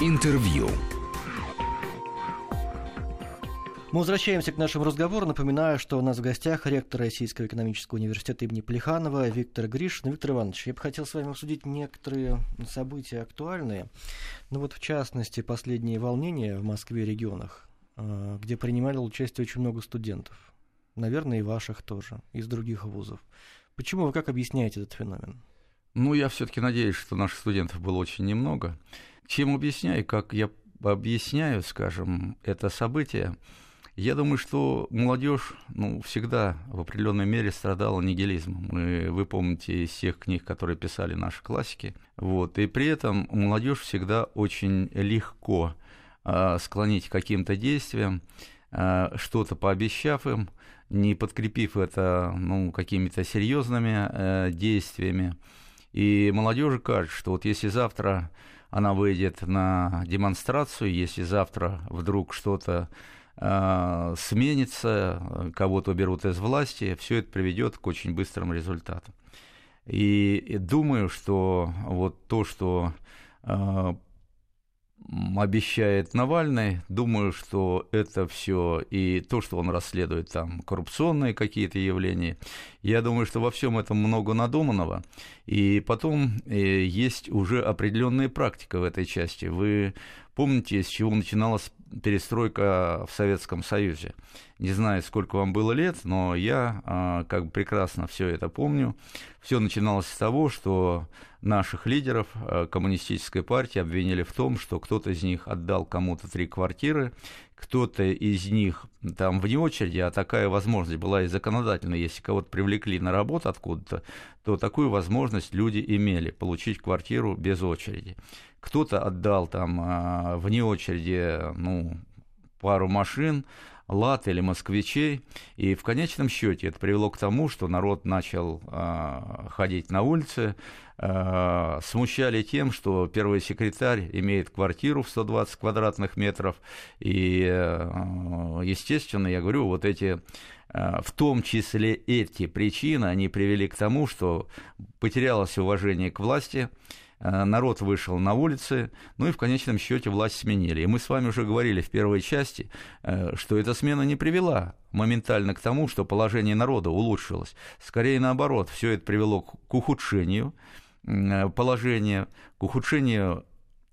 Интервью. Мы возвращаемся к нашему разговору. Напоминаю, что у нас в гостях ректор Российского экономического университета имени Плеханова Виктор Гришин. Виктор Иванович, я бы хотел с вами обсудить некоторые события актуальные. Ну вот, в частности, последние волнения в Москве и регионах, э, где принимали участие очень много студентов. Наверное, и ваших тоже, из других вузов. Почему вы как объясняете этот феномен? Ну, я все-таки надеюсь, что наших студентов было очень немного. Чем объясняю, как я объясняю, скажем, это событие, я думаю, что молодежь ну, всегда в определенной мере страдала нигилизмом. Мы, вы помните из всех книг, которые писали наши классики. Вот. И при этом молодежь всегда очень легко э, склонить к каким-то действиям, э, что-то пообещав им, не подкрепив это ну, какими-то серьезными э, действиями. И молодежи кажется, что вот если завтра она выйдет на демонстрацию, если завтра вдруг что-то э, сменится, кого-то уберут из власти, все это приведет к очень быстрым результатам. И, и думаю, что вот то, что э, обещает Навальный, думаю, что это все и то, что он расследует там коррупционные какие-то явления, я думаю, что во всем этом много надуманного, и потом э, есть уже определенная практика в этой части. Вы помните, с чего начиналась перестройка в Советском Союзе. Не знаю, сколько вам было лет, но я а, как бы прекрасно все это помню. Все начиналось с того, что наших лидеров а, коммунистической партии обвинили в том, что кто-то из них отдал кому-то три квартиры, кто-то из них там вне очереди, а такая возможность была и законодательная, если кого-то привлекли на работу откуда-то, то такую возможность люди имели, получить квартиру без очереди кто-то отдал там а, вне очереди ну, пару машин, лат или москвичей, и в конечном счете это привело к тому, что народ начал э, ходить на улицы, э, смущали тем, что первый секретарь имеет квартиру в 120 квадратных метров, и, естественно, я говорю, вот эти в том числе эти причины, они привели к тому, что потерялось уважение к власти, народ вышел на улицы, ну и в конечном счете власть сменили. И мы с вами уже говорили в первой части, э, что эта смена не привела моментально к тому, что положение народа улучшилось. Скорее наоборот, все это привело к ухудшению э, положения, к ухудшению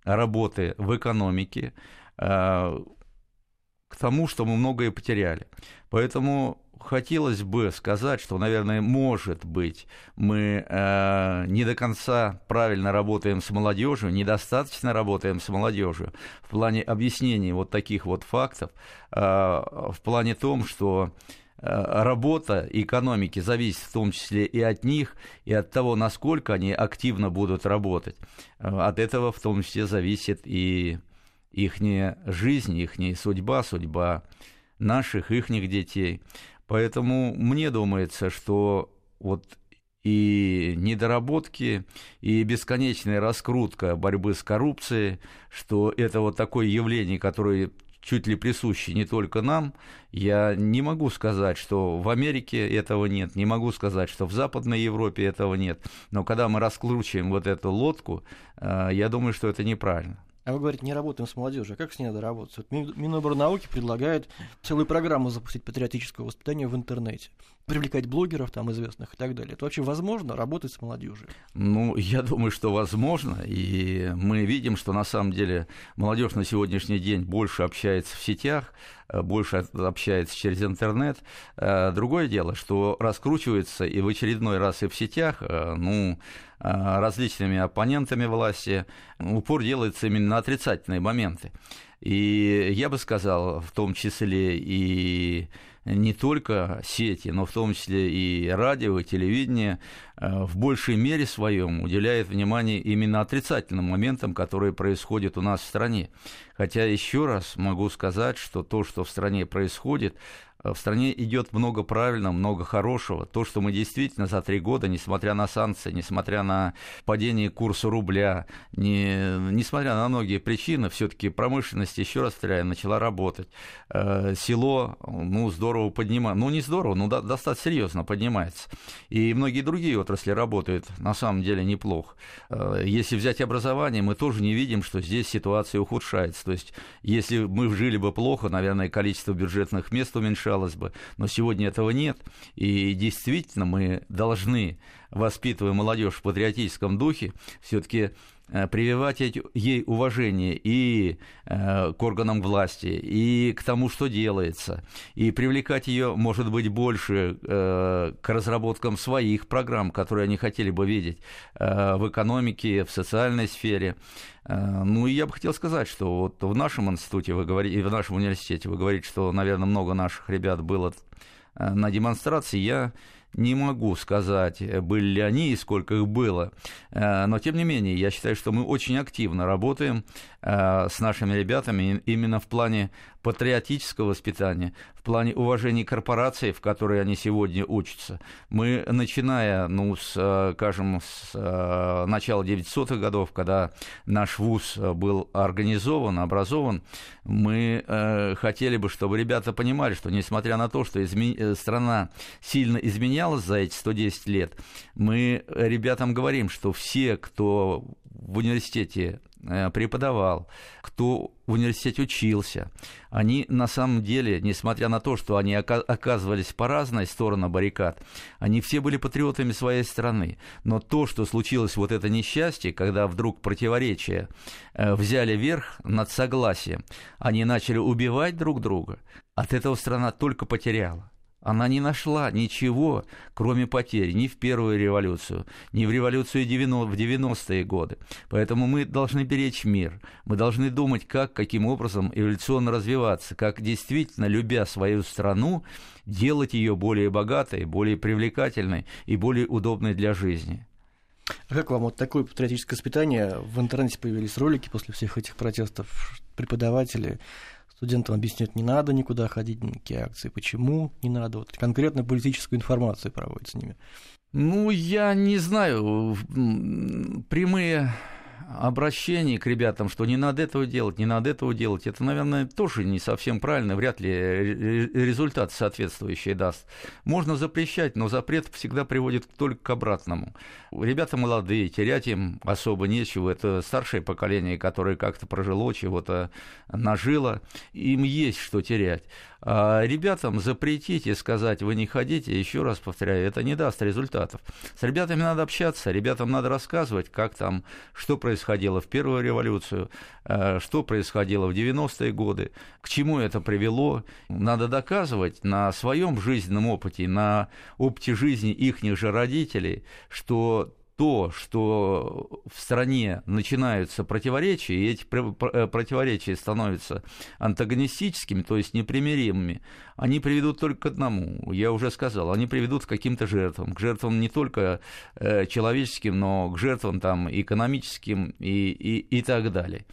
работы в экономике, к тому, что мы многое потеряли. Поэтому хотелось бы сказать, что, наверное, может быть, мы э, не до конца правильно работаем с молодежью, недостаточно работаем с молодежью в плане объяснения вот таких вот фактов, э, в плане том, что э, работа экономики зависит в том числе и от них, и от того, насколько они активно будут работать. Э, от этого в том числе зависит и их жизнь, их судьба, судьба наших, их детей. Поэтому мне думается, что вот и недоработки, и бесконечная раскрутка борьбы с коррупцией, что это вот такое явление, которое чуть ли присуще не только нам. Я не могу сказать, что в Америке этого нет, не могу сказать, что в Западной Европе этого нет. Но когда мы раскручиваем вот эту лодку, э, я думаю, что это неправильно. А вы говорите, не работаем с молодежью. А как с ней надо работать? Вот Миноборнауки предлагает целую программу запустить патриотического воспитания в интернете. Привлекать блогеров там известных и так далее. Это вообще возможно работать с молодежью? Ну, я думаю, что возможно. И мы видим, что на самом деле молодежь на сегодняшний день больше общается в сетях, э, больше общается через интернет. Э, другое дело, что раскручивается и в очередной раз и в сетях, э, ну, различными оппонентами власти, упор делается именно на отрицательные моменты. И я бы сказал, в том числе и не только сети, но в том числе и радио, и телевидение э, в большей мере своем уделяет внимание именно отрицательным моментам, которые происходят у нас в стране. Хотя еще раз могу сказать, что то, что в стране происходит, В стране идет много правильного, много хорошего. То, что мы действительно за три года, несмотря на санкции, несмотря на падение курса рубля, не, несмотря на многие причины, все-таки промышленность, еще раз повторяю, начала работать. Э, село, ну, здорово поднимается. Ну, не здорово, но достаточно серьезно поднимается. И многие другие отрасли работают на самом деле неплохо. Э, если взять образование, мы тоже не видим, что здесь ситуация ухудшается. То есть, если мы жили бы плохо, наверное, количество бюджетных мест уменьшалось бы. Но сегодня этого нет. И действительно мы должны, воспитывая молодежь в патриотическом духе, все-таки прививать ей уважение и э, к органам власти, и к тому, что делается, и привлекать ее, может быть, больше э, к разработкам своих программ, которые они хотели бы видеть в экономике, в социальной сфере. Ну и я бы хотел сказать, что вот в нашем институте вы говорите, и в нашем университете вы говорите, что, наверное, много наших ребят было на демонстрации. Я не могу сказать, э, были ли они и сколько их было. Э, но, тем не менее, я считаю, что мы очень активно работаем э, с нашими ребятами именно в плане патриотического воспитания, в плане уважения корпораций, в которой они сегодня учатся. Мы, начиная, ну, с, скажем, с начала 900-х годов, когда наш вуз был организован, образован, мы хотели бы, чтобы ребята понимали, что несмотря на то, что изме... страна сильно изменялась, за эти 110 лет, мы ребятам говорим, что все, кто в университете э, преподавал, кто в университете учился, они на самом деле, несмотря на то, что они оказывались по разной стороне баррикад, они все были патриотами своей страны. Но то, что случилось вот это несчастье, когда вдруг противоречия э, взяли верх над согласием, они начали убивать друг друга, от этого страна только потеряла. Она не нашла ничего, кроме потерь, ни в первую революцию, ни в революцию в 90-е годы. Поэтому мы должны беречь мир. Мы должны думать, как, каким образом эволюционно развиваться, как действительно, любя свою страну, делать ее более богатой, более привлекательной и более удобной для жизни. А как вам вот такое патриотическое воспитание? В интернете появились ролики после всех этих протестов. Преподаватели студентам объясняют, не надо никуда ходить на какие акции, почему не надо, вот конкретно политическую информацию проводят с ними. Ну, я не знаю, прямые обращений к ребятам, что не надо этого делать, не надо этого делать, это, наверное, тоже не совсем правильно, вряд ли результат соответствующий даст. Можно запрещать, но запрет всегда приводит только к обратному. Ребята молодые, терять им особо нечего, это старшее поколение, которое как-то прожило, чего-то нажило, им есть что терять. А ребятам запретить и сказать, вы не ходите, еще раз повторяю, это не даст результатов. С ребятами надо общаться, ребятам надо рассказывать, как там, что происходило в первую революцию, э, что происходило в 90-е годы, к чему это привело. Надо доказывать на своем жизненном опыте, на опыте жизни их же родителей, что то, что в стране начинаются противоречия, и эти э, противоречия становятся антагонистическими, то есть непримиримыми, они приведут только к одному. Я уже сказал, они приведут к каким-то жертвам. К жертвам не только э, человеческим, но к жертвам там, экономическим и, и, и так далее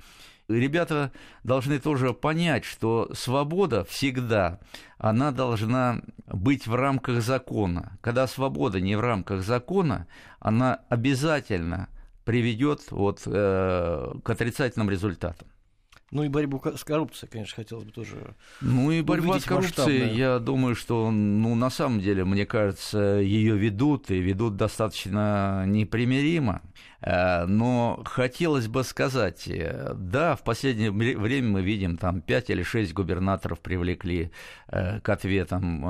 ребята должны тоже понять, что свобода всегда, она должна быть в рамках закона. Когда свобода не в рамках закона, она обязательно приведет вот, э, к отрицательным результатам. Ну и борьбу с коррупцией, конечно, хотелось бы тоже. Ну и борьба с коррупцией, я думаю, что, ну, на самом деле, мне кажется, ее ведут и ведут достаточно непримиримо. Э, но хотелось бы сказать, э, да, в последнее время мы видим, там 5 или 6 губернаторов привлекли э, к ответам,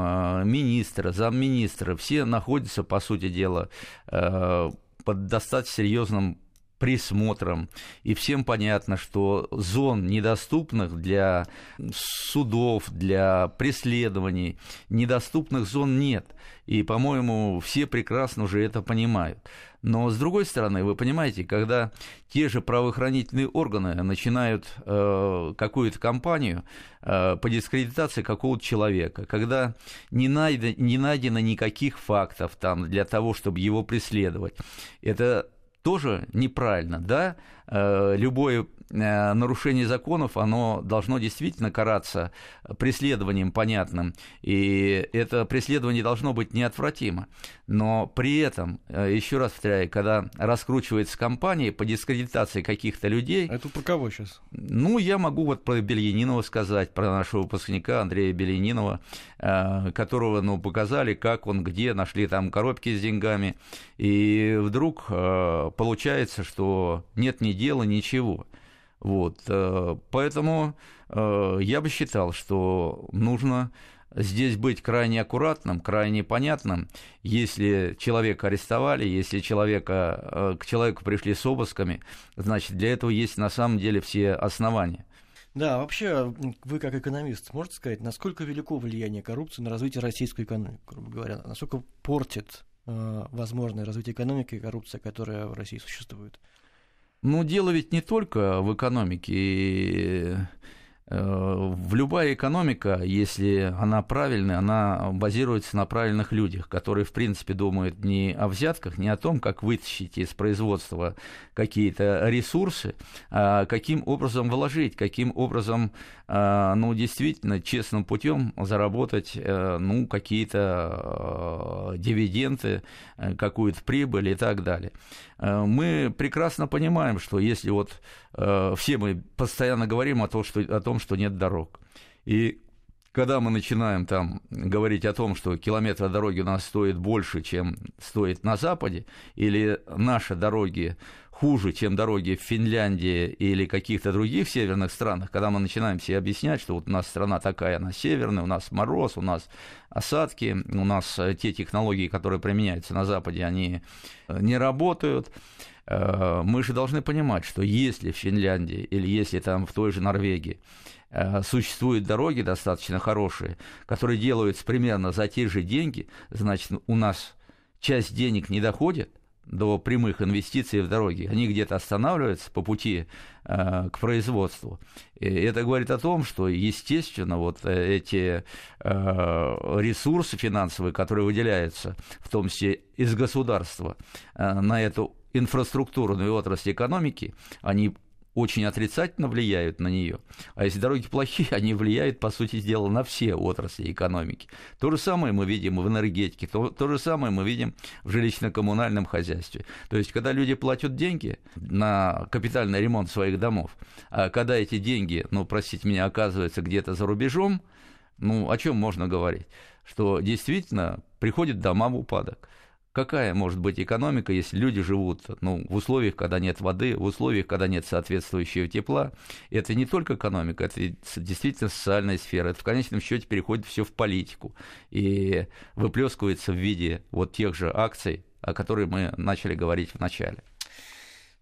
министра, замминистра, все находятся, по сути дела, под достаточно серьезным присмотром. И всем понятно, что зон недоступных для судов, для преследований, недоступных зон нет. И, по-моему, все прекрасно уже это понимают. Но, с другой стороны, вы понимаете, когда те же правоохранительные органы начинают э, какую-то кампанию э, по дискредитации какого-то человека, когда не, найдено, не найдено никаких фактов там, для того, чтобы его преследовать, это тоже неправильно, да, э, любое нарушение законов, оно должно действительно караться преследованием понятным, и это преследование должно быть неотвратимо. Но при этом, э, еще раз повторяю, когда раскручивается кампания по дискредитации каких-то людей... А это про кого сейчас? Ну, я могу вот про Бельянинова сказать, про нашего выпускника Андрея Белянинова, которого, ну, показали, как он, где, нашли там коробки с деньгами, и вдруг получается, что нет ни дела, ничего. Вот, э, поэтому э, я бы считал, что нужно здесь быть крайне аккуратным, крайне понятным. Если человека арестовали, если человека, э, к человеку пришли с обысками, значит, для этого есть на самом деле все основания. Да, вообще, вы как экономист можете сказать, насколько велико влияние коррупции на развитие российской экономики, грубо говоря, насколько портит э, возможное развитие экономики коррупция, которая в России существует? Ну, дело ведь не только в экономике. Э, в любая экономика, если она правильная, она базируется на правильных людях, которые, в принципе, думают не о взятках, не о том, как вытащить из производства какие-то ресурсы, а каким образом вложить, каким образом, э, ну, действительно, честным путем заработать, э, ну, какие-то дивиденды, какую-то прибыль и так далее. Мы прекрасно понимаем, что если вот все мы постоянно говорим о том, что, о том, что нет дорог. И когда мы начинаем там говорить о том, что километр дороги у нас стоит больше, чем стоит на Западе, или наши дороги хуже, чем дороги в Финляндии или каких-то других северных странах, когда мы начинаем себе объяснять, что вот у нас страна такая, она северная, у нас мороз, у нас осадки, у нас те технологии, которые применяются на Западе, они не работают, Э, мы же должны понимать, что если в Финляндии или если там в той же Норвегии э, существуют дороги достаточно хорошие, которые делаются примерно за те же деньги, значит, у нас часть денег не доходит до прямых инвестиций в дороги. Они где-то останавливаются по пути э, к производству. И это говорит о том, что, естественно, вот эти э, ресурсы финансовые, которые выделяются, в том числе из государства, э, на эту инфраструктурную отрасль экономики, они очень отрицательно влияют на нее. А если дороги плохие, они влияют, по сути дела, на все отрасли экономики. То же самое мы видим в энергетике, то, то же самое мы видим в жилищно-коммунальном хозяйстве. То есть, когда люди платят деньги на капитальный ремонт своих домов, а когда эти деньги, ну, простите меня, оказываются где-то за рубежом, ну, о чем можно говорить? Что действительно приходят дома в упадок. Какая может быть экономика, если люди живут ну, в условиях, когда нет воды, в условиях, когда нет соответствующего тепла? Это не только экономика, это действительно социальная сфера. Это в конечном счете переходит все в политику и выплескивается в виде вот тех же акций, о которых мы начали говорить в начале.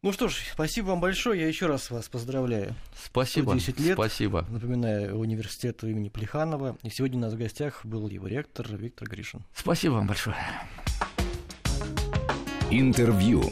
Ну что ж, спасибо вам большое. Я еще раз вас поздравляю. Спасибо. 10 лет. Спасибо. Напоминаю, университету имени Плеханова. И сегодня у нас в гостях был его ректор Виктор Гришин. Спасибо вам большое. Интервью.